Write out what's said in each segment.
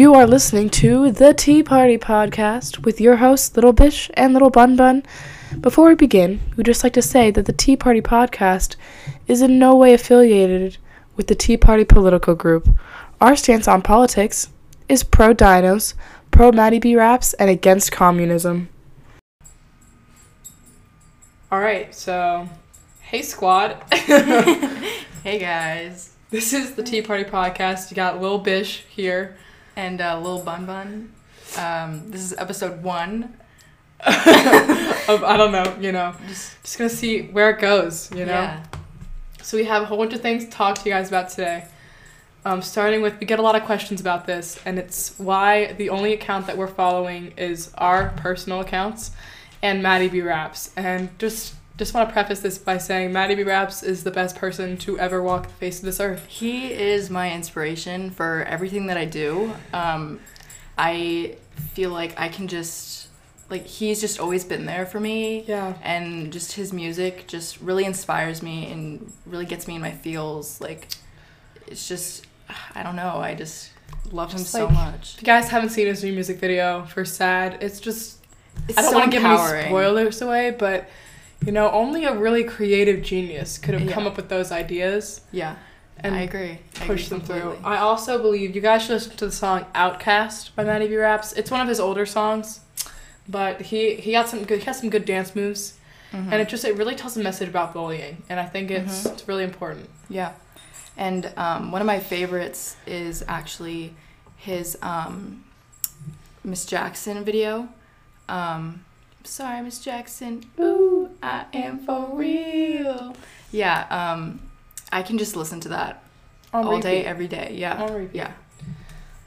You are listening to the Tea Party Podcast with your hosts, Little Bish and Little Bun Bun. Before we begin, we'd just like to say that the Tea Party Podcast is in no way affiliated with the Tea Party political group. Our stance on politics is pro dinos, pro Matty B raps, and against communism. Alright, so, hey squad. Hey guys, this is the Tea Party Podcast. You got Lil Bish here. And uh, Lil Bun Bun. Um, this is episode one. of I don't know, you know, Just just gonna see where it goes, you know. yeah, So we have a whole bunch of things to talk to you guys about today. Um, starting with, we get a lot of questions about this, and it's why the only account that we're following is our personal accounts and Matty B Raps. And just just want to preface this by saying Matty B Raps is the best person to ever walk the face of this earth. he is my inspiration for everything that I do. Um, I feel like I can just like he's just always been there for me. Yeah. And just his music just really inspires me and really gets me in my feels. Like, it's just, I don't know. I just love him Just, so much. If you guys haven't seen his new music video for Sad, it's just It's I don't so want to give any spoilers away, but you know, only a really creative genius could have come up with those ideas Yeah, and I agree. I push agree them through. I also believe you guys should listen to the song "Outcast" by Matty B Raps. It's one of his older songs, but he he got some good he has some good dance moves, Mhm. and it just it really tells a message about bullying, and I think it's Mhm. it's really important. Yeah. And um, one of my favorites is actually his um, Miss Jackson video. Um, Sorry, Miss Jackson. Ooh, I am for real. Yeah, um, I can just listen to that On all day, every day. Yeah. On repeat. Yeah.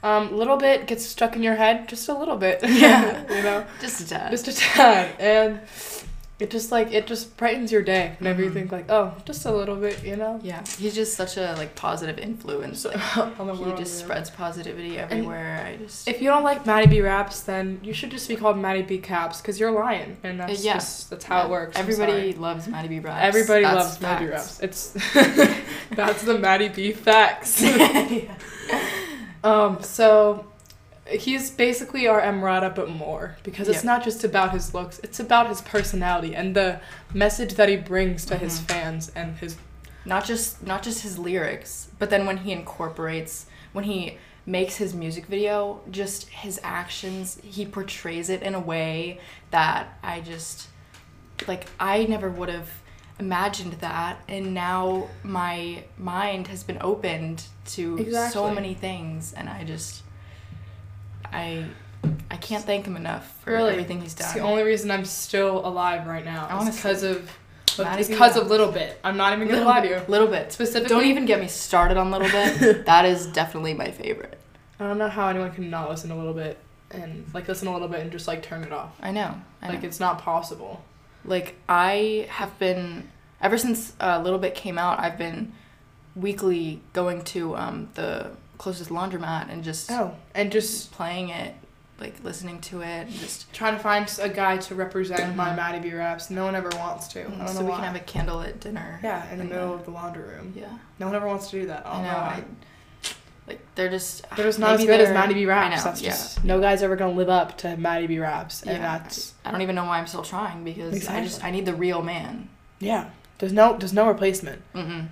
Um, little bit gets stuck in your head, just a little bit. Yeah. you know. Just a tad. just a tad and it just like it just brightens your day whenever you Mhm. think like oh just a little bit you know yeah. He's just such a like positive influence. Like, on the he just spreads positivity everywhere. I just if you don't like Matty B raps then you should just be called Matty B caps because you're lying and that's yeah. just that's how yeah. it works Everybody loves Matty B. Raps. everybody That's loves Matty facts. raps it's that's the Matty B facts Yeah. um so he's basically our Emrata but more because it's Yep. not just about his looks it's about his personality and the message that he brings to his Mhm. fans and his not just not just his lyrics, but then when he incorporates when he makes his music video, just his actions, he portrays it in a way that I just like I never would have imagined that and now my mind has been opened to so many things and I just I I can't thank him enough for Really? everything he's done. It's the only reason I'm still alive right now. Honestly. because of Matty it's B. because of little bit. I'm not even gonna little lie to you. little bit. Specifically, Don't even get me started on little bit. that is definitely my favorite. I don't know how anyone can not listen a little bit and like listen a little bit and just like turn it off. I know. I Like know. it's not possible. like I have been ever since uh, Little Bit came out. I've been weekly going to um, the closest laundromat and just Oh, and just playing it, like listening to it, and just trying to find a guy to represent my Mhm. Matty B raps. No one ever wants to. I don't so know we why. can have a candlelit dinner. yeah, in the middle of the laundry room. Yeah, No one ever wants to do that. I I know. I, like they're just They're just not as good as Matty B raps. Know. That's yeah. just no guy's ever gonna live up to Matty B raps, and Yeah. that's I don't even know why I'm still trying because I just I need the real man. yeah. There's no there's no replacement. Mm-mm.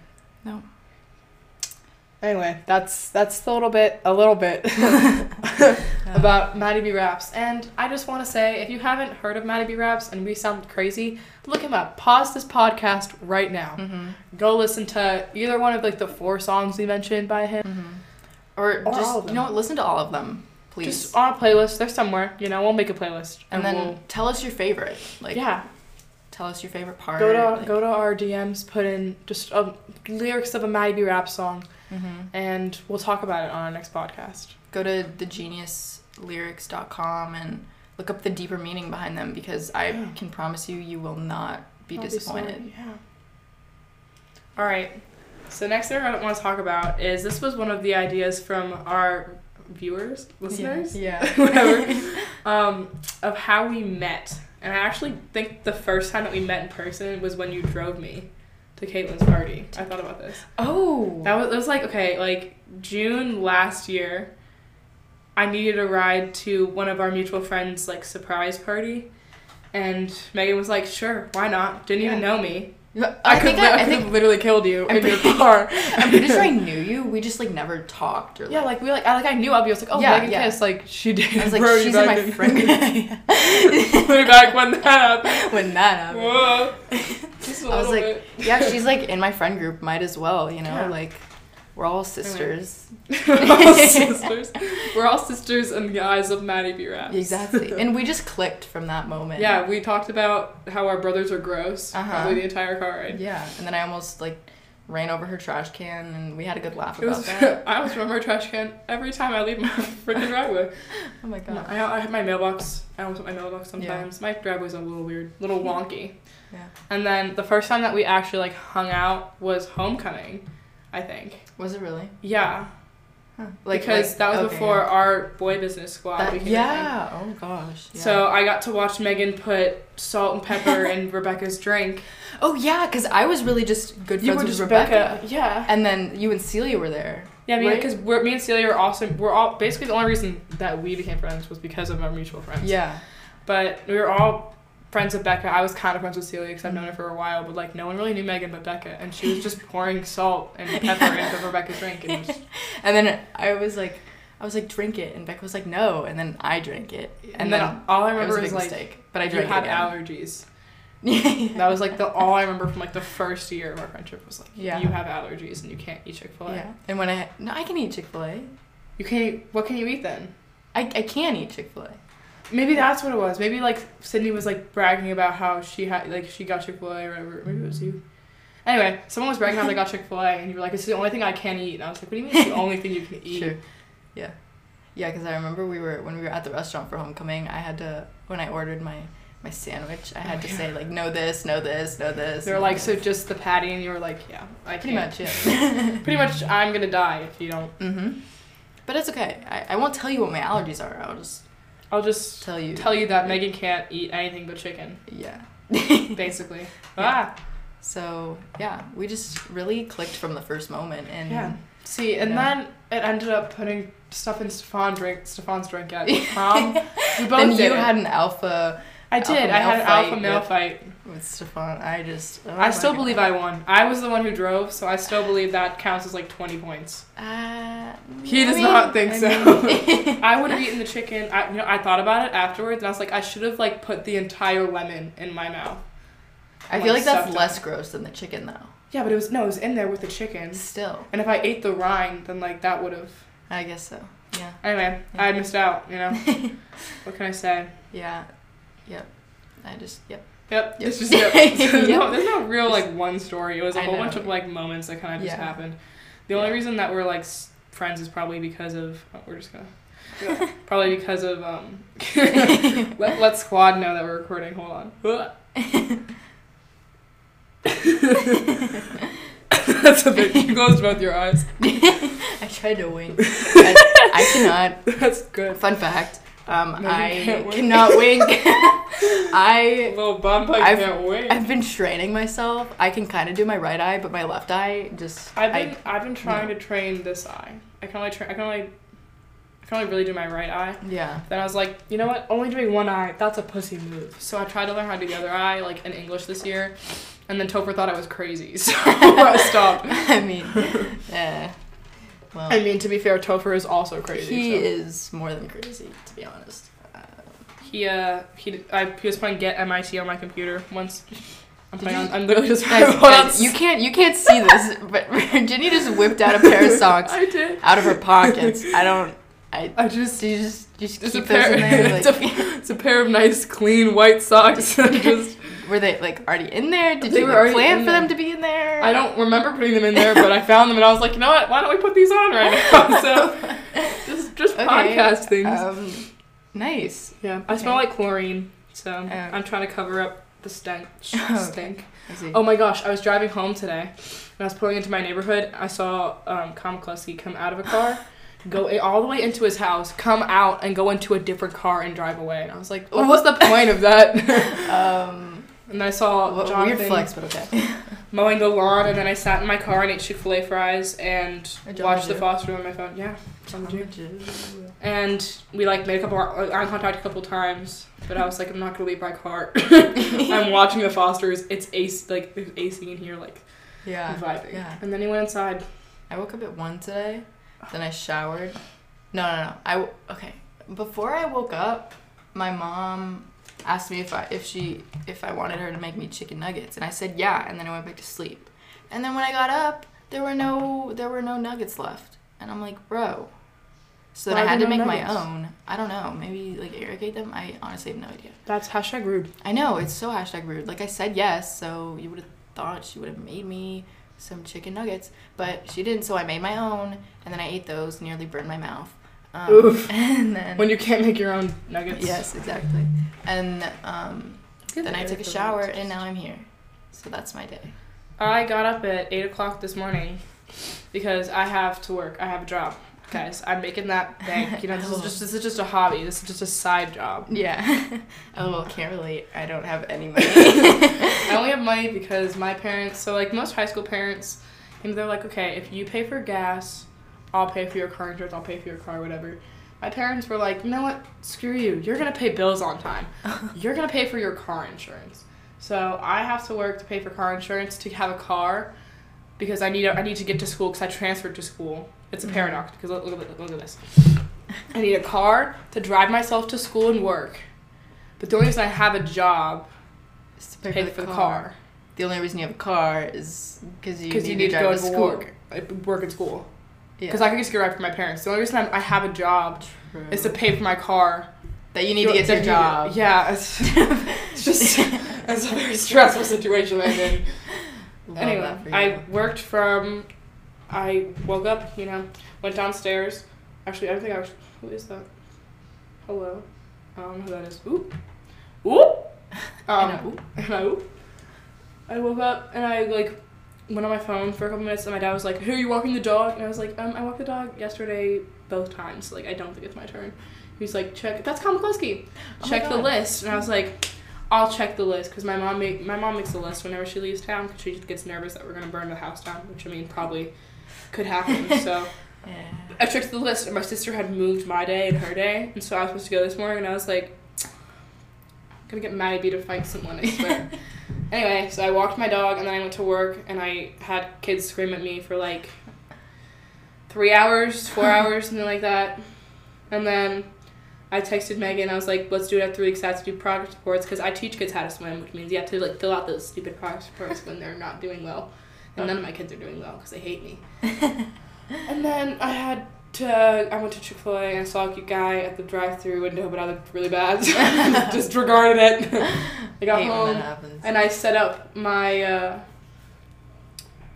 Anyway, that's that's the little bit a little bit about Matty B Raps. And I just want to say, if you haven't heard of Matty B Raps and we sound crazy, look him up. Pause this podcast right now. Mm-hmm. Go listen to either one of like the four songs we mentioned by him. Mm-hmm. Or, just all you know what? Listen to all of them, please. Just on a playlist. They're somewhere. You know, we'll make a playlist. and then we'll, tell us your favorite. Like, yeah, tell us your favorite part. go to like- go to our DMs. Put in just uh, lyrics of a Matty B Rap song, Mhm. and we'll talk about it on our next podcast. Go to thegeniuslyrics.com and look up the deeper meaning behind them because I Yeah. can promise you, you will not be I'll disappointed. sorry, yeah. All right. So next thing I want to talk about is this was one of the ideas from our viewers, listeners, Yeah. whatever, um, of how we met. And I actually think the first time that we met in person was when you drove me to Caitlin's party. I thought about this. oh. That was, it was like okay, like June last year. I needed a ride to one of our mutual friends' like surprise party, and Megan was like, "Sure, why not?" Didn't even know me. I, I, could, I, I, I think have literally killed you I'm in your pretty- car. I'm pretty sure I knew you. We just like never talked or like, Yeah, like we like I like I knew Abby was like, oh Yeah, Megan yeah. Kiss, like she did. I was like, she's in my friend. Way back when that happened. when that happened. Whoa. Just I was like, yeah, she's like in my friend group. Might as well, you know, Yeah. like we're all sisters. We're all sisters. We're all sisters in the eyes of Matty B. Raps. Exactly, and we just clicked from that moment. Yeah, we talked about how our brothers are gross. Uh-huh. Probably the entire car ride. yeah, and then I almost like ran over her trash can, and we had a good laugh It about was. that. I almost remember a trash can every time I leave my freaking driveway. Oh my god. I, I have my mailbox. I almost put my mailbox sometimes. My driveway's a little weird, little wonky. Yeah. And then the first time that we actually like hung out was homecoming, I think. Was it really? Yeah, Huh. because like- that was okay, before our boy business squad. That- became a thing. yeah. Oh gosh. Yeah. So I got to watch Megan put salt and pepper in Rebecca's drink. Oh yeah, because I was really just good friends You were with just Rebecca. Rebecca. Yeah. and then you and Celia were there. Yeah, Right? because we're me and Celia are awesome. We're all basically the only reason that we became friends was because of our mutual friends. Yeah. But we were all friends with Becca. I was kind of friends with Celia because I've known her for a while, but like no one really knew Megan but Becca, and she was just pouring salt and pepper into Rebecca's drink, and just, And then I was like, I was like, drink it, and Becca was like, no, and then I drank it, and, then, all I was remember a was, like mistake. But I you drank had it again. allergies. That was like the all I remember from like the first year of our friendship was like Yeah. you have allergies and you can't eat Chick Fil A. yeah. And when I no, I can eat Chick Fil A. You can't. Eat, what can you eat then? I I can eat Chick Fil A. Maybe that's what it was. Maybe like Sydney was like bragging about how she had like she got Chick Fil A or whatever. Maybe it was you. Anyway, someone was bragging how they got Chick Fil A, and you were like, "It's the only thing I can eat." And I was like, "What do you mean it's the only thing you can eat?" Sure. Yeah. Yeah, because I remember we were when we were at the restaurant for homecoming. I had to when I ordered my my sandwich. I had Oh, to yeah. say like, no this, no this, no this. They were like, this." "So just the patty," and you were like, "Yeah, I pretty can't." much, yeah. Pretty much, I'm gonna die if you don't. mm-hmm. But it's okay. I, I won't tell you what my allergies are. I'll just I'll just tell you. tell you that Megan can't eat anything but chicken, Yeah. basically. Yeah. Ah, So yeah, we just really clicked from the first moment, and yeah. See, and Yeah. then it ended up putting stuff in Stefan drink, Stefan's drink at prom. we both did you it. had an alpha I alpha did. I had an alpha male with- fight. With Stefan. I just. oh I still God. believe I won. I was the one who drove, so I still believe that counts as like 20 points. Uh, He I does mean- not think I so. mean- I would have eaten the chicken. I, you know, I thought about it afterwards, and I was like, I should have like put the entire lemon in my mouth. I Like, feel like that's less it. gross than the chicken, though. Yeah, but it was no, it was in there with the chicken. Still, And if I ate the rind, then like that would have. I guess so. Yeah. Anyway, I missed out. You know. what can I say? Yeah. Yep. I just. Yep. Yep. Yep. It's just yep. There's, no, there's no real like one story. It was a I whole know. bunch of like moments that kind of just Yeah. happened. The only Yeah. reason that we're like friends is probably because of oh, we're just gonna probably because of um let let squad know that we're recording. Hold on. That's a bit. You closed both your eyes. I tried to wink. I, I cannot. That's good. Fun fact. Um, No, I wink. cannot wink. I little bump. I I've- can't wait. I've been training myself. I can kind of do my right eye, but my left eye just. I've been I, have been trying to train this eye. I can only train. I can only. I can only really do my right eye. yeah. Then I was like, you know what? Only doing one eye, that's a pussy move. So I tried to learn how to do the other eye, like in English this year. And then Topher thought I was crazy, so I stopped. I mean, yeah. Well, I mean, to be fair, Topher is also crazy. he so. is more than crazy, to be honest. Uh, He uh he I he was playing Get MIT on my computer once. I'm playing you- on, I'm literally just guys, hold on. guys, you can't you can't see this, but Virginia just whipped out a pair of socks I did. out of her pockets. I don't. I I just do you just just It's keep a those pair- in there. it's Like, it's a pair of nice, clean white socks. Just were they like already in there? Did They you were plan for there. them to be in there? I don't remember putting them in there, but I found them and I was like, you know what? Why don't we put these on right now? So just just Okay, podcast things. Um, nice. yeah, I smell like chlorine, so Oh. I'm trying to cover up the stench. Okay. Stink. See. Oh my gosh, I was driving home today, and I was pulling into my neighborhood. I saw um, come out of a car, go all the way into his house, come out, and go into a different car and drive away. And I was like, what was the point of that? Um, and I saw what, Jonathan. weird flex, but okay. mowing the lawn, and then I sat in my car and ate Chick Fil A fries and watched the? Foster on my phone. Yeah, Jamba and we like made a couple uh, eye contact a couple times, but I was like, I'm not gonna leave my car. I'm watching the Fosters. It's AC like there's AC in here, like Yeah. vibing. Yeah. And then he went inside. I woke up at one today. Then I showered. No, no, no. I okay. Before I woke up, my mom asked me if I if she if I wanted her to make me chicken nuggets, and I said yeah. And then I went back to sleep. And then when I got up, there were no there were no nuggets left, and I'm like, bro. So then Why I had to no make my own. I don't know. Maybe like irrigate them. I honestly have no idea. That's hashtag rude. I know it's so hashtag rude. Like I said yes, so you would have thought she would have made me some chicken nuggets, but she didn't. So I made my own, and then I ate those. Nearly burned my mouth. Um, Oof. And then When you can't make your own nuggets. yes, exactly. And um, then I took a shower, and now I'm here. So that's my day. I got up at eight o'clock this morning because I have to work. I have a job, guys. I'm making that bank. You know, this is just this is just a hobby. This is just a side job. Yeah. oh well, can't relate. I don't have any money. I only have money because my parents. So like most high school parents, they're like, okay, if you pay for gas, I'll pay for your car insurance. I'll pay for your car, whatever. My parents were like, you know what? Screw you. You're gonna pay bills on time. You're gonna pay for your car insurance. So I have to work to pay for car insurance to have a car because I need I need to get to school because I transferred to school. It's a Mhm. paradox because look, look, at- look at this. I need a car to drive myself to school and work. But the only reason I have a job is to pay for the car. The only reason you have a car is because you need, you need to drive go to to school. work, work at school. Yeah. Because I can just get a ride from my parents. The only reason I'm, I have a job True. is to pay for my car. that you need to get to your job. Yeah, it's, it's just it's a very stressful situation I'm in. Love anyway, for. I worked from. I woke up, you know, went downstairs. Actually, I don't think I was. Who is that? Hello. I don't know who that is. Ooh. Ooh. Um, And a ooh. and I, ooh. I woke up and I like went on my phone for a couple minutes and my dad was like, Who are you walking the dog?" And I was like, "Um, I walked the dog yesterday both times. Like, I don't think it's my turn." He's like, "Check. That's Kyle McCluskey. Oh Check the list." And I was like, "I'll check the list because my mom make my mom makes a list whenever she leaves town because she gets nervous that we're gonna burn the house down, which I mean probably could happen." so Yeah. I checked the list and my sister had moved my day and her day, and so I was supposed to go this morning, and I was like, I'm gonna get Matty B to fight someone, I swear. anyway, so I walked my dog, and then I went to work, and I had kids scream at me for like three hours, four hours, something like that. And then I texted Megan, I was like, let's do it after three weeks, I have to do progress reports, because I teach kids how to swim, which means you have to like fill out those stupid progress reports when they're not doing well. And none of my kids are doing well because they hate me. And then I had to. I went to Chick Fil A and I saw a cute guy at the drive-through window, but I looked really bad. So I disregarded it. I got Hate home and I set up my uh,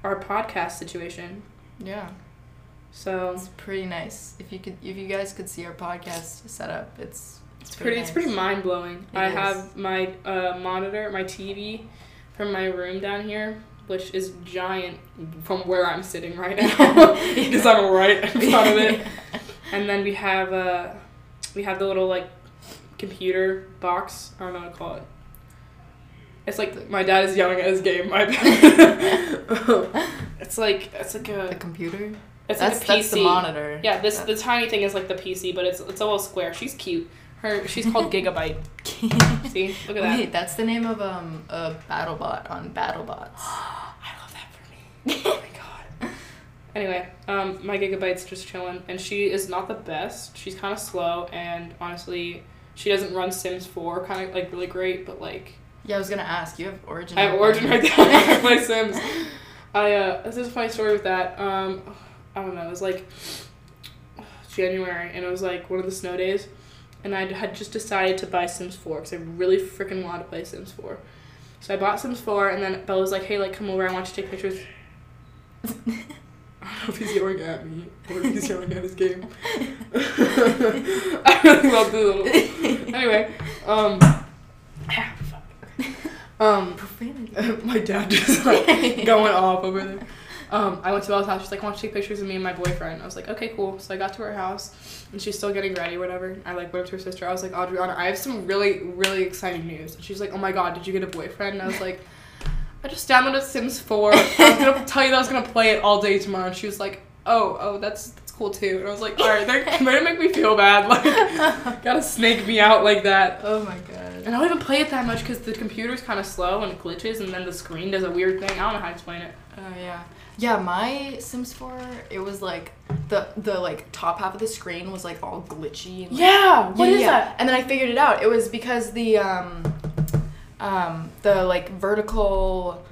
our podcast situation. yeah, So it's pretty nice. If you could, if you guys could see our podcast setup, it's it's pretty. It's pretty mind blowing. I is. have my uh, monitor, my TV, from my room down here. Which is giant from where I'm sitting right now, because I'm right in front of it. And then we have uh we have the little like computer box. I don't know what to call it. It's like my dad is yelling at his game. My bad. it's like it's like a the a computer. it's that's like a PC. that's the monitor. Yeah, this That- the tiny thing is like the PC, but it's it's a little square. She's cute. Her she's called Gigabyte. See, look at that. Wait, that's the name of um a BattleBot on BattleBots. I love that for me. oh my god. Anyway, um, my gigabyte's just chilling, and she is not the best. She's kind of slow, and honestly, she doesn't run Sims 4 kind of like really great, but like Yeah, I was gonna ask. You have Origin. I have. Origin right there. Play Sims. I uh, this is a funny story with that. Um, I don't know. It was like January, and it was like one of the snow days, and I had just decided to buy Sims 4 because I really freaking wanted to play Sims 4. So I bought Sims 4, and then Bella was like, "Hey, like, come over. I want you to take pictures." I don't know if he's yelling at me or if he's yelling at his game. I really love the little. Anyway, um. Um, Profanity. my dad just like going off over there. Um, I went to Bella's house. She's like, "I want to take pictures of me and my boyfriend." I was like, "Okay, cool." So I got to her house, and she's still getting ready, whatever. I like went up to her sister. I was like, "Adriana, I have some really, really exciting news." And she's like, "Oh my god, did you get a boyfriend?" And I was like, I just downloaded Sims 4. I was gonna tell you that I was gonna play it all day tomorrow. And she was like, oh, oh, that's that's cool too. And I was like, all right, they're gonna make me feel bad. Like, gotta snake me out like that. Oh my god. And I don't even play it that much because the computer's kind of slow and it glitches, and then the screen does a weird thing. I don't know how to explain it. Oh yeah. Yeah, my Sims 4, it was like the the like top half of the screen was like all glitchy. And, like, Yeah, what Yeah, is yeah. that? And then I figured it out. It was because the um um the like vertical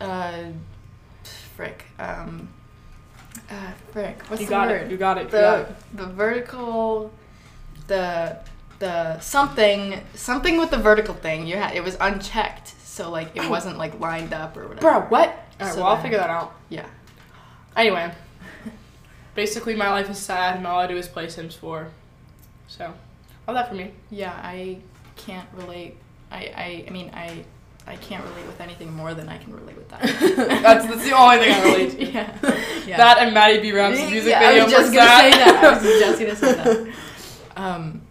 uh frick um uh frick what's You the got word? it. You got it. You got the it. the vertical the the something something with the vertical thing you had it was unchecked so like it Oh. wasn't like lined up or whatever Bro, what? Alright, So well, I'll figure that out. yeah Anyway, basically, my life is sad, and all I do is play Sims 4. So, all that for me. yeah i can't relate i i, I mean i i can't relate with anything more than i can relate with that that's, that's the only thing I relate to. yeah, yeah. That and Matty B. Ram's music Yeah, video I was just gonna Zach. say that. I was just gonna say that. Um,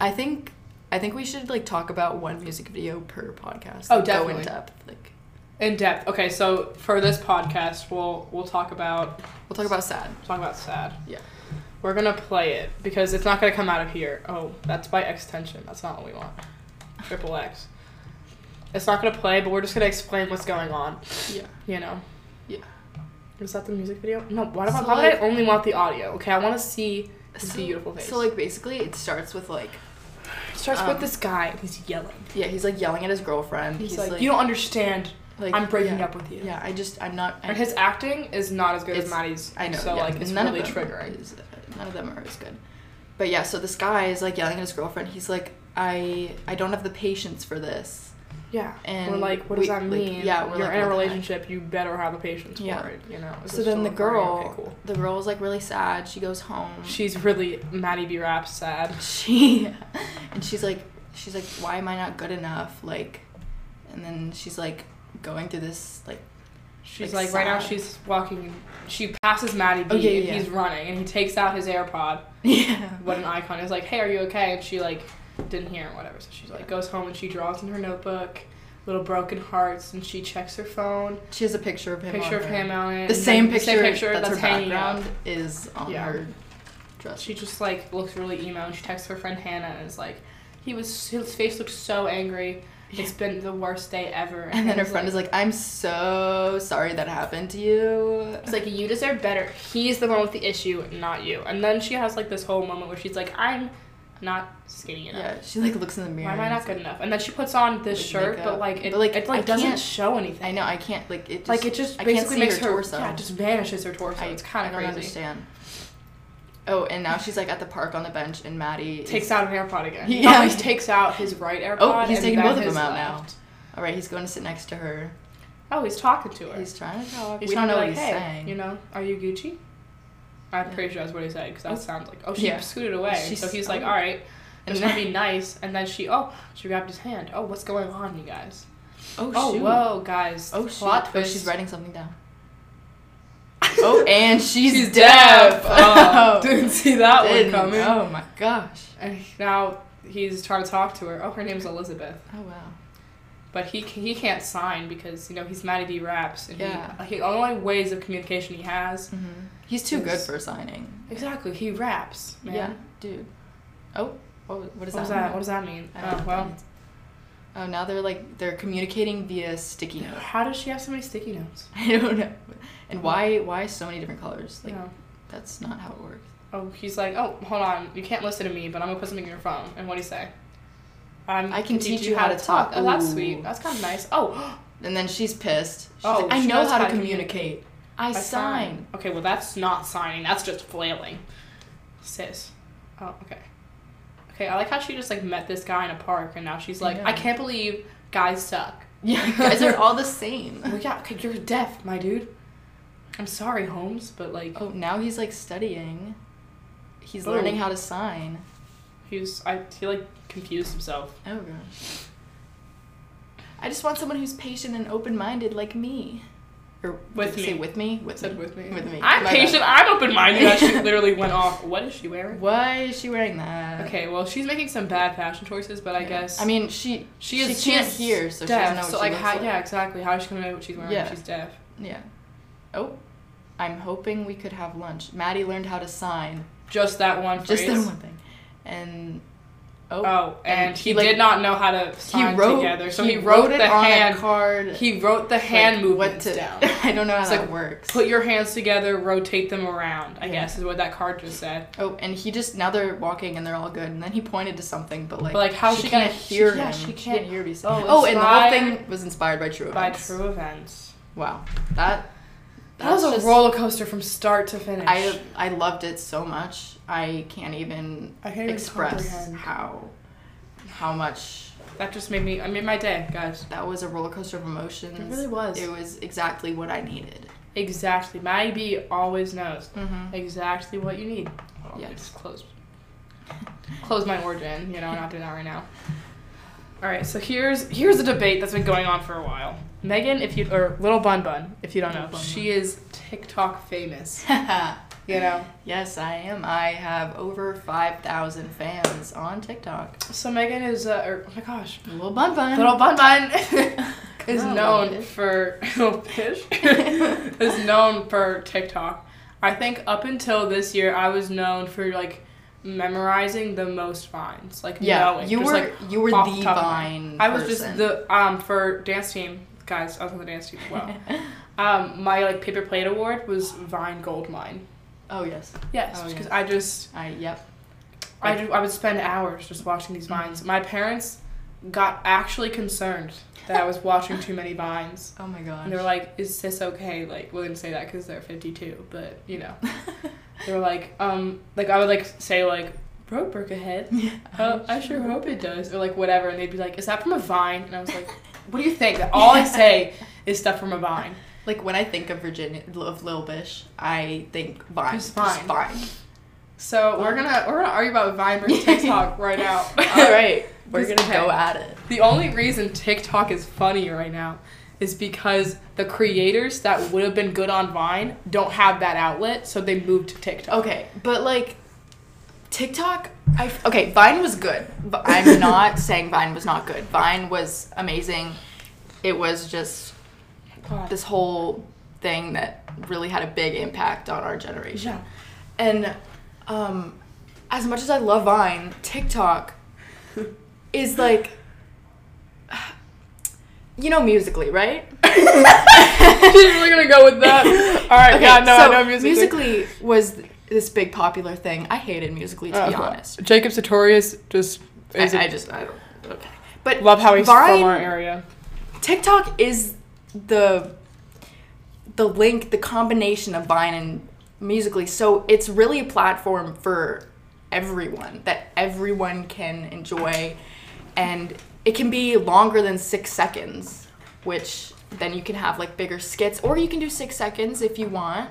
I think I think we should like talk about one music video per podcast. Oh, like, Go in depth. Like In depth. Okay, so for this podcast, we'll we'll talk about we'll talk about sad. talk about sad. Yeah. We're gonna play it because it's not gonna come out of here. Oh, that's by extension. That's not what we want. Triple X. It's not gonna play, but we're just gonna explain what's going on. Yeah. You know. Yeah. Is that the music video? No. Why do I, So, why would I only want the audio? Okay, I want to see So- beautiful face. So like basically, it starts with like it starts um, with this guy he's yelling. yeah, he's like yelling at his girlfriend. He's, He's, like, like, "You don't understand. Like I'm breaking yeah, up with you." Yeah, I just I'm not. I, And his acting is not as good as It's- Matty's. I know. So yeah, like it's none really of them triggering. Is, none of them are as good. But yeah, so this guy is like yelling at his girlfriend. He's like, I I don't have the patience for this. Yeah. And we're like, what we- does that like, mean? yeah, we're you're like, in a what the heck? relationship. You better have the patience Yeah. for it. You know. Is So then the girl, Okay, cool. the girl is like really sad. She goes home. She's really Matty B. Rap sad. she and she's like she's like why am i not good enough like and then she's like going through this like She's Like, like, right now she's walking. She passes Matty B. Oh, yeah, yeah, he's running and he takes out his AirPod. yeah What an icon! Is like, "Hey, are you okay?" And she like didn't hear him, whatever. So she's like goes home and she draws in her notebook little broken hearts and she checks her phone. she has a picture of him Picture of her- him on it. the same then picture, the same picture that's, that's, her hanging up. background is on Yeah. her dress She just like looks really emo and she texts her friend Hannah and is like, he was his face looked so angry. It's been the worst day ever. and then her friend is like i'm so sorry that happened to you It's like you deserve better. He's the one with the issue, not you. And then she has like this whole moment where she's like, I'm not skinny enough. yeah she like looks in the mirror Why am I not good like- enough? And then she puts on this Like shirt, but like it, But, like, it like I doesn't show anything. i know i can't like it just, like it just I basically makes her her, torso. yeah, it just vanishes her torso. I, it's kind I of don't crazy. understand oh and now she's like at the park on the bench and matty is- Takes out an AirPod again. He Yeah. always takes out his right oh, AirPod. Oh, he's taking both of them out now. all right he's going to sit next to her Oh, he's talking to her. He's trying to talk. He's we trying don't to know be what like, he's hey, saying. you know, are you Gucci? I'm Yeah. pretty sure that's what he said because that Oh. sounds like oh she Yeah. scooted away. She's- so he's like, oh. all right, And then- to be nice, and then she oh she grabbed his hand. Oh, what's going on, you guys? oh, Oh, shoot. whoa, guys. Oh shoot. Plot Oh, she's writing something down. Oh, and she's, She's deaf. deaf. Oh, didn't see that Didn't- one coming. Oh my gosh. And now he's trying to talk to her. Oh, her name's Elizabeth. Oh wow. But he he can't sign because you know he's Matty B raps and Yeah. he, he the only ways of communication he has. Mm-hmm. He's too good for signing. Exactly, he raps, man. Yeah, dude. Oh, what, what does What that? that? mean? What does that mean? Oh well. Oh, now they're like they're communicating via sticky note. How does she have so many sticky notes? I don't know. And why why so many different colors? Like Yeah. that's not how it works. Oh, he's like, oh, hold on, you can't listen to me, but I'm gonna put something in your phone. And what do you say? Um, I can teach you how to talk. Oh, that's sweet. That's kind of nice. Oh, And then she's pissed. She's Oh, like, I know how to how to communicate. I I sign. Okay, well that's not signing. That's just flailing, sis. Oh, okay. Okay, I like how she just like met this guy in a park, and now she's like, know. I can't believe guys suck. Yeah, guys are all the same. Well, yeah, okay, you're deaf, my dude. I'm sorry, Holmes, but like, Oh, now he's like studying. He's Oh. learning how to sign. he was, I he like confused himself. Oh gosh. I just want someone who's patient and open-minded like me. Or With it Say me. with me. With Said me. with me. With me. I'm My patient. I'm open minded. That she literally went off. What is she wearing? Why is she wearing that? Okay, well, she's making some bad fashion choices, but I Yeah. guess I mean, she she is she can't is hear, so she deaf. doesn't know what so she like, how, like. yeah, exactly. How is she gonna know what she's wearing? Yeah. She's deaf. Yeah. Oh, I'm hoping we could have lunch. Matty learned how to sign. Just that one phrase. Just that one thing. And oh, Oh, and, And he, he, like- did not know how to sign wrote together, so he, he, wrote, it the on hand. a card. He wrote the hand what movements to- down. I don't know how It's that like, works. Put your hands together, rotate them around. I Yeah. guess is what that card just said. Oh, and he just now they're walking and they're all good, and then he pointed to something, but like, But, like, how's she, she can't gonna- hear she- yeah, him. she She can't- hear me. Oh. Oh, and the whole thing was inspired by true By events. true events. Wow, that That was a just- roller coaster from start to finish. I I loved it so much. I can't even I can't even express comprehend. how how much That just made me. I made my day, guys. that was a roller coaster of emotions. It really was. It was exactly what I needed. Exactly. Matty B always knows Mm-hmm. exactly what you need. Oh, Yes. Just close. Close my origin. You know, I'm not doing that right now. All right. So here's here's a debate that's been going on for a while. Megan, if you or Little Bun Bun, if you don't know, Bun she is TikTok famous. You know. yes, I am. I have over five thousand fans on TikTok. So Megan is, uh, or, oh my gosh, Little bun bun. Little Bun Bun is on, known for Little Bitch is known for TikTok. I think up until this year, I was known for like memorizing the most vines, like yeah, knowing. you just, were like, you were the of vine. I was just the um for dance team guys. I was on the dance team as well. um, my like paper plate award was Vine Gold Mine. Oh yes, Yes, Oh, because yes. I just I yep. I, do, I would spend hours just watching these vines. My parents got actually concerned that I was watching too many vines. Oh my god! And they were like, "Is this okay?" Like, they didn't say that because they're fifty-two, but you know, they were like, um, like I would like say like, "Broke broke ahead." Oh, I sure hope it does, or like whatever, and they'd be like, "Is that from a vine?" And I was like, "What do you think?" All I say is stuff from a vine. Like when I think of Virginia of Lil Bish, I think Vine. Just Vine. Vine. So we're gonna we're gonna argue about Vine versus TikTok right now. All right, we're gonna go at it. The only reason TikTok is funny right now is because the creators that would have been good on Vine don't have that outlet, so they moved to TikTok. Okay, but like TikTok, I okay, Vine was good. But I'm not saying Vine was not good. Vine was amazing. It was just God. this whole thing that really had a big impact on our generation. Yeah. And um, as much as I love Vine, TikTok is like, you know, musically, right? She's really gonna go with that. All right, Okay, yeah, no, so I know musically. Musically was this big popular thing. I hated musically to be Uh, honest. Jacob Sartorius just I, is. I just I don't okay. But love how he's Vine, from our area. TikTok is the the link, the combination of Vine and Musically. So it's really a platform for everyone that everyone can enjoy, and it can be longer than six seconds, which then you can have like bigger skits, or you can do six seconds if you want.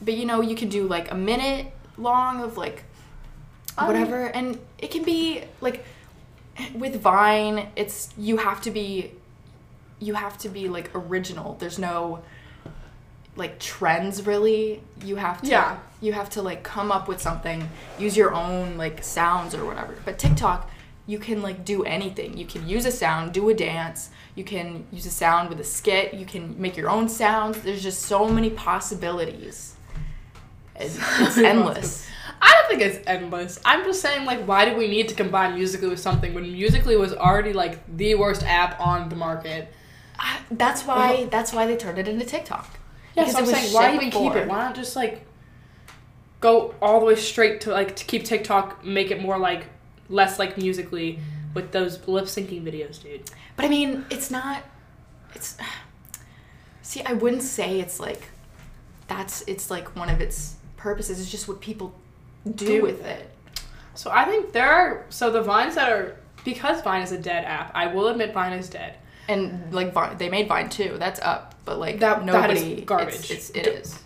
But you know, you can do like a minute long of like um, whatever, and it can be like with Vine, it's you have to be you have to be like original. There's no like trends really. You have to Yeah. you have to like come up with something, use your own like sounds or whatever. But TikTok, you can like do anything. You can use a sound, do a dance. You can use a sound with a skit. You can make your own sounds. There's just so many possibilities. It's, it's endless. I don't think it's endless. I'm just saying, like, why do we need to combine Musically with something when Musically was already like the worst app on the market? I- That's why that's why they turned it into TikTok. Yeah, Because so I'm saying, why even keep it? Why not just like go all the way straight to like to keep TikTok, make it more like less like Musically with those lip syncing videos, dude. But I mean, it's not. It's. See, I wouldn't say it's like. That's it's like one of its purposes. It's just what people do, Do with it. So I think there are so the vines that are because Vine is a dead app. I will admit Vine is dead. And like Vine, they made Vine too. That's up, but like That- that is nobody. garbage. It's, it's it D- is.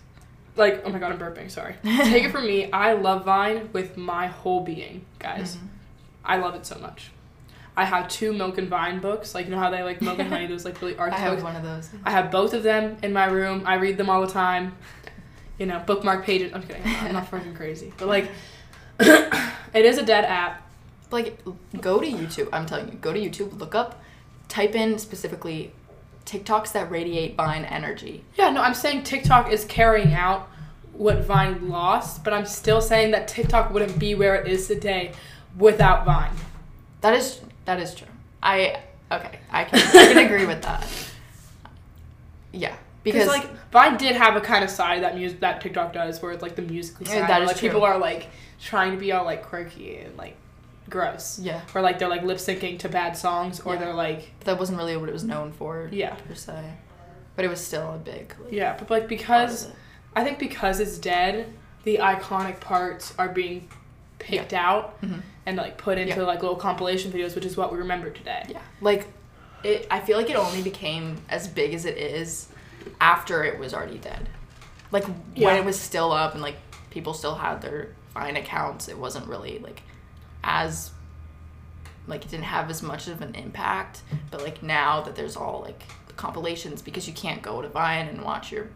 Like oh my god, I'm burping. Sorry. Take it from me. I love Vine with my whole being, guys. Mm-hmm. I love it so much. I have two Milk and Vine books. Like you know how they like Milk and Honey, those like really I have books. one of those. I have both of them in my room. I read them all the time. You know, bookmark pages. I'm kidding. I'm not, I'm not freaking crazy. But like, it is a dead app. Like, go to YouTube. I'm telling you, go to YouTube, look up, type in specifically TikToks that radiate Vine energy. Yeah, no, I'm saying TikTok is carrying out what Vine lost, but I'm still saying that TikTok wouldn't be where it is today without Vine. That is that is true. I okay. I can I can agree with that. Yeah, Because like Vine did have a kind of side that music that TikTok does, where it's like the musically side. that is like true. people are like trying to be all like quirky and like gross, yeah, or like they're like lip syncing to bad songs, or Yeah. they're like that wasn't really what it was known for yeah, per se, but it was still a big like, yeah. But like because. I think because it's dead, the iconic parts are being picked out Mhm. and like put into Yeah. like little compilation videos, which is what we remember today. Yeah, like it. I feel like it only became as big as it is after it was already dead. Like Yeah. when it was still up and like people still had their Vine accounts, it wasn't really like as like it didn't have as much of an impact. But like now that there's all like compilations because you can't go to Vine and watch your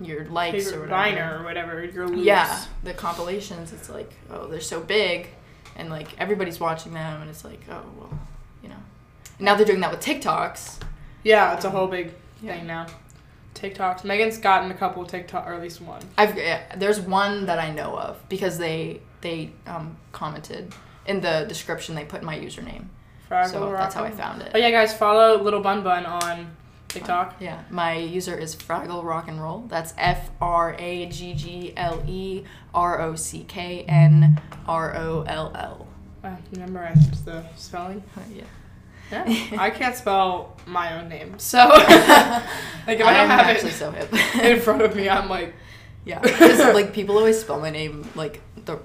your likes or Favorite whatever. Viner or whatever, you're loose. Yeah, the compilations. It's like oh they're so big, and like everybody's watching them, and it's like oh well, you know. and Now they're doing that with TikToks. Yeah, it's a whole big Yeah. thing now. TikToks. Megan's gotten a couple TikTok, or at least one. I've yeah, there's one that I know of because they they um, commented in the description. They put my username, Fraggle so that's how I found it. Oh yeah, guys, follow Little Bun Bun on TikTok. Yeah, my user is Fraggle Rock and Roll. That's F R A G G L E R O C K N R O L L. Uh, you memorized the spelling. Yeah. Yeah, I can't spell my own name, so like if I, don't have it so in front of me, I'm like, yeah, like people always spell my name like the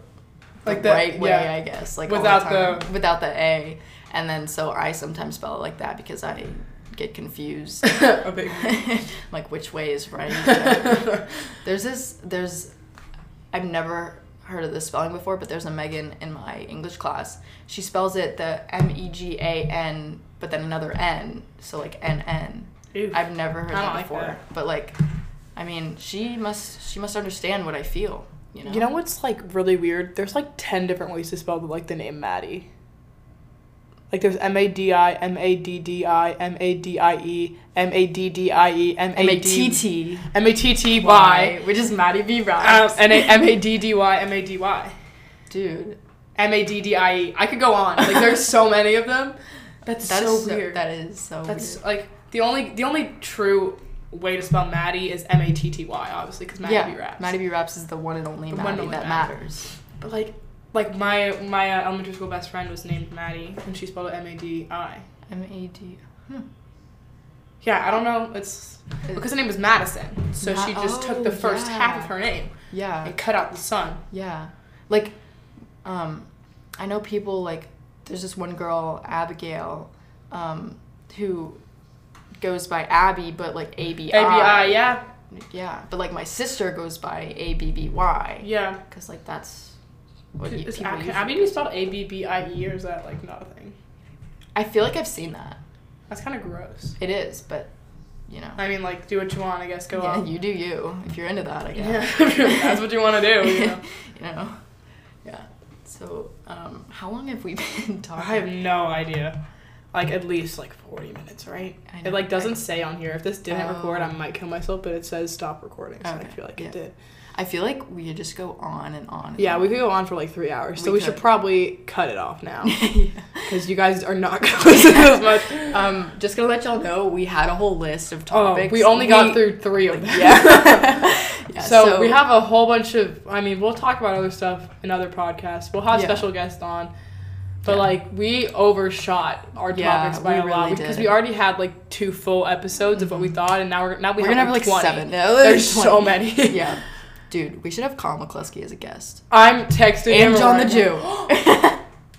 Like the- right way, yeah. I guess, like Without the, the- without the A, and then so I sometimes spell it like that because I get confused, a big. like which way is right. there's this, there's, I've never heard of this spelling before, but there's a Megan in my English class. She spells it the M E G A N, but then another N, so like N N. I've never heard that like before. that. But like, I mean, she must she must understand what I feel. You know. You know what's like really weird? There's like ten different ways to spell the, like the name Maddie. Like there's M A D I, M A D D I, M A D I E, M A D D I E, M A T T M A T T Y, which is Matty B. um, and M A D D Y, M A D Y, Dude, M A D D I E. I could go on. Like there's so many of them. That's that's so so weird. That is so That's weird. like the only the only true way to spell Maddie is M A T T Y, obviously, because Matty yeah, B raps. Matty B. Raps is the one and only The Maddie only that Maddie. matters. But like, like my my uh, elementary school best friend was named Maddie, and she spelled it M A D I. M A D. Yeah, I don't know. It's because her name was Madison, so Ma- she just took oh, the first half of her name Yeah, and cut out the sun. yeah. Like, um, I know people like. There's this one girl, Abigail, um, who goes by Abby, but like A B A B I, yeah, Yeah, but like my sister goes by A B B Y yeah. because like that's what you, Is Abby be spelled A B B I E, or is that like not a thing? I feel like I've seen that. That's kind of gross. It is, but you know. I mean, like, do what you want, I guess. Go yeah, you do you if you're into that. I guess. Yeah, that's what you want to do. You know? you know. Yeah. So, um, how long have we been talking? I have no idea. Like at least like forty minutes, right? I It like doesn't I- say on here. If this didn't record, I Oh. might kill myself, but it says stop recording, so I feel like yeah. it did. I feel like we could just go on and on. and Yeah, we could go on for like three hours, so We we should probably cut it off now Yeah. because you guys are not gonna listen as much. Um, just gonna let y'all know we had a whole list of Oh, topics. we only got through three of them. Yeah. Yeah, so, we have a whole bunch of. I mean, we'll talk about other stuff in other podcasts. We'll have Yeah. special guests on, but Yeah. like we overshot our Yeah, topics by a lot really because we already had like two full episodes of what we mm-hmm. thought, and now we're now we We're have gonna have like 20. seven. No, There's so many. yeah. Dude, we should have Carl McCluskey as a guest. I'm texting And him John right the. Jew.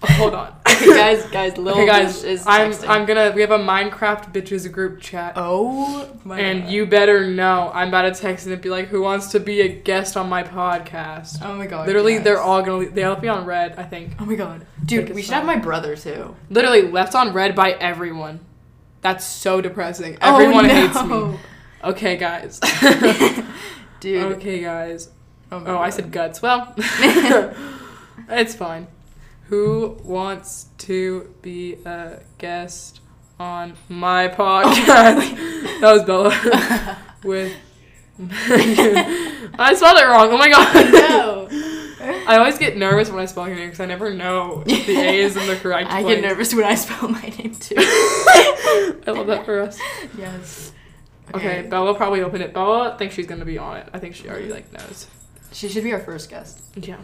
Hold on. okay, guys, guys, Lil Okay, guys, is I'm texting. I'm gonna. We have a Minecraft bitches group chat, Oh my and god. you better know I'm about to text and be like, "Who wants to be a guest on my podcast?" Oh my god. Literally, yes. they're all gonna. They'll be on red, I think. Oh my god. Dude, we should have my brother too. Literally left on red by everyone. That's so depressing. Oh, Everyone no. hates me. Okay, guys. Dude. okay, guys. Oh, Oh, I said guts. Well, it's fine. Who wants to be a guest on my podcast? that was Bella with. I spelled it wrong. Oh my god. no. I always get nervous when I spell your name because I never know if the A is in the correct I place. get nervous when I spell my name too. I love that for us. yes. Okay, Bella probably opened it. Bella thinks she's gonna be on it. I think she already like knows. She should be our first guest. Yeah.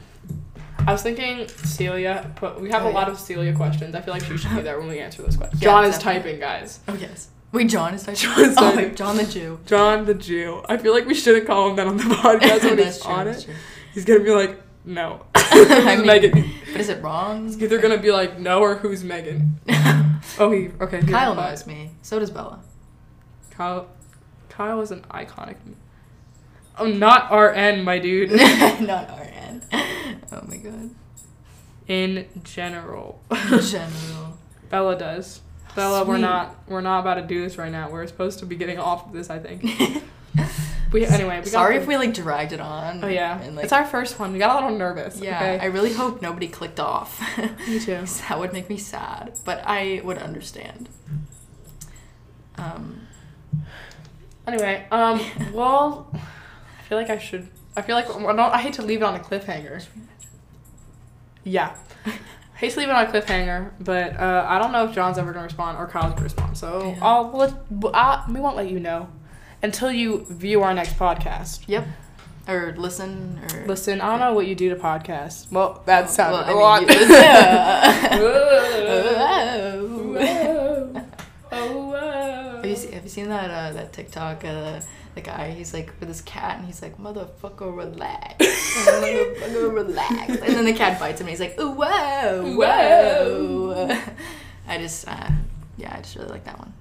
I was thinking Celia, but we have Oh, a lot yeah. of Celia questions. I feel like she should be there when we answer those questions. Yeah, John is definitely. typing, guys. Oh yes. Wait, John is typing. John is oh, wait, John the Jew. John the Jew. I feel like we shouldn't call him that on the podcast when he's true, on that's it. true. He's gonna be like, no. I mean- Megan. But is it wrong? He's either gonna be like, no, or who's Megan? Oh, he okay. he Kyle replied. knows me. So does Bella. Kyle. Kyle is an iconic. Oh, not RN, my dude. Not RN. Oh my god. In general. In general. Bella does. Bella, we're not we're not about to do this right now. We're supposed to be getting off of this, I think. We anyway. We got Sorry if we like dragged it on. Oh yeah, And, like, it's our first one. We got a little nervous. yeah. Okay? I really hope nobody clicked off. Me too. that would make me sad, but I would understand. Um. Anyway, um, well, I feel like I should. I feel like I don't. I hate to leave it on a cliffhanger. Yeah, I hate to leave it on a cliffhanger, but uh, I don't know if John's ever gonna respond or Kyle's gonna respond. So Yeah. I'll let. I, we won't let you know until you view our next podcast. Yep. Or listen or. Listen, I don't know what you do to podcasts. Well, that sounds Well, a lot. you- Whoa. Whoa. Oh, Have you, seen, have you seen that uh, that TikTok? Uh, the guy, he's like with his cat, and he's like, "Motherfucker, relax, motherfucker, relax." And then the cat bites him, and he's like, "Ooh, whoa, whoa." I just, uh, yeah, I just really like that one,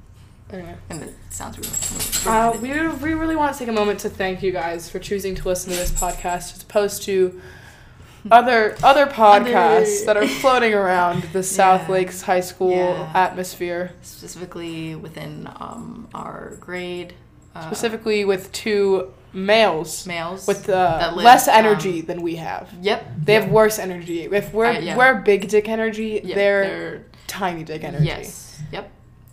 Anyway. and it sounds really. Uh, we, we really want to take a moment to thank you guys for choosing to listen to this podcast as opposed to other other podcasts that are floating around the South Yeah. Lakes High School Yeah. atmosphere, specifically within um, our grade. Uh, specifically with two males males with uh, live, less um, energy than we have. Yep. They have worse energy. If we're Uh, yeah. we're big dick energy, Yeah, they're, tiny dick energy. Yes. Yep.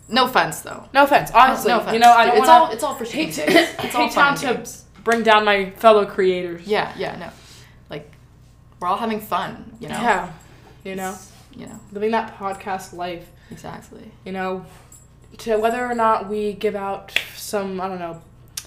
No offense though. No offense, honestly. no offense. You know, I don't it's all it's all for hate to It's all hate fun to games. bring down my fellow creators. Yeah, yeah, no. Like we're all having fun, you know. Yeah. You know, It's- you know living that podcast life. exactly. you know, to whether or not we give out some, I don't know,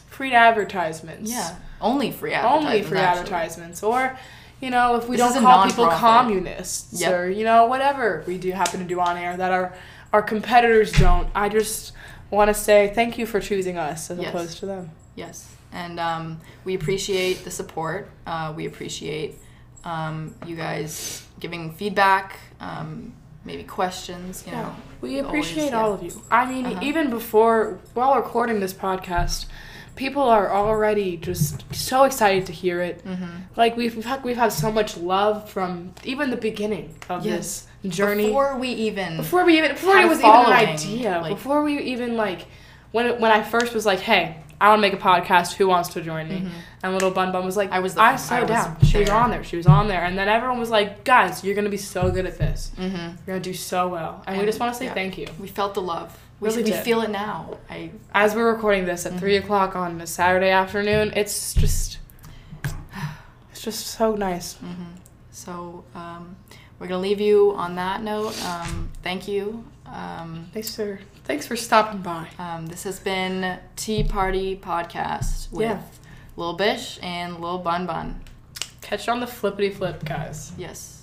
free advertisements. Yeah. Only free advertisements. Only free actually. advertisements. Or, you know, if we This don't call people communists Yep. or, you know, whatever we do happen to do on air that our, our competitors don't. I just want to say thank you for choosing us as Yes. opposed to them. Yes, and um, we appreciate the support. Uh, we appreciate um, you guys giving feedback, um, maybe questions. You know, We always, appreciate yeah. all of you. I mean, Uh-huh. even before, while recording this podcast, people are already just so excited to hear it. Mm-hmm. Like we've we've had, we've had so much love from even the beginning of Yes. this journey. before we even Before we even before it was even an idea. like- before we even like when it, when I first was like, hey, I want to make a podcast. Who wants to join me? Mhm. And little Bun Bun was like, I was the- I so I was down. She was on there. She was on there. And then everyone was like, guys, you're gonna be so good at this. Mm-hmm. You're gonna do so well. And, we just want to say yeah. thank you. We felt the love. We, Really we did. feel it now. I As we're recording this at Mhm. three o'clock on a Saturday afternoon, it's just it's just so nice. hmm So um, we're gonna leave you on that note. Um, thank you. Um, Thanks for thanks for stopping by. um, this has been Tea Party Podcast with Yeah. Lil Bish and Lil Bun Bun. Catch you on the flippity flip, guys. Yes.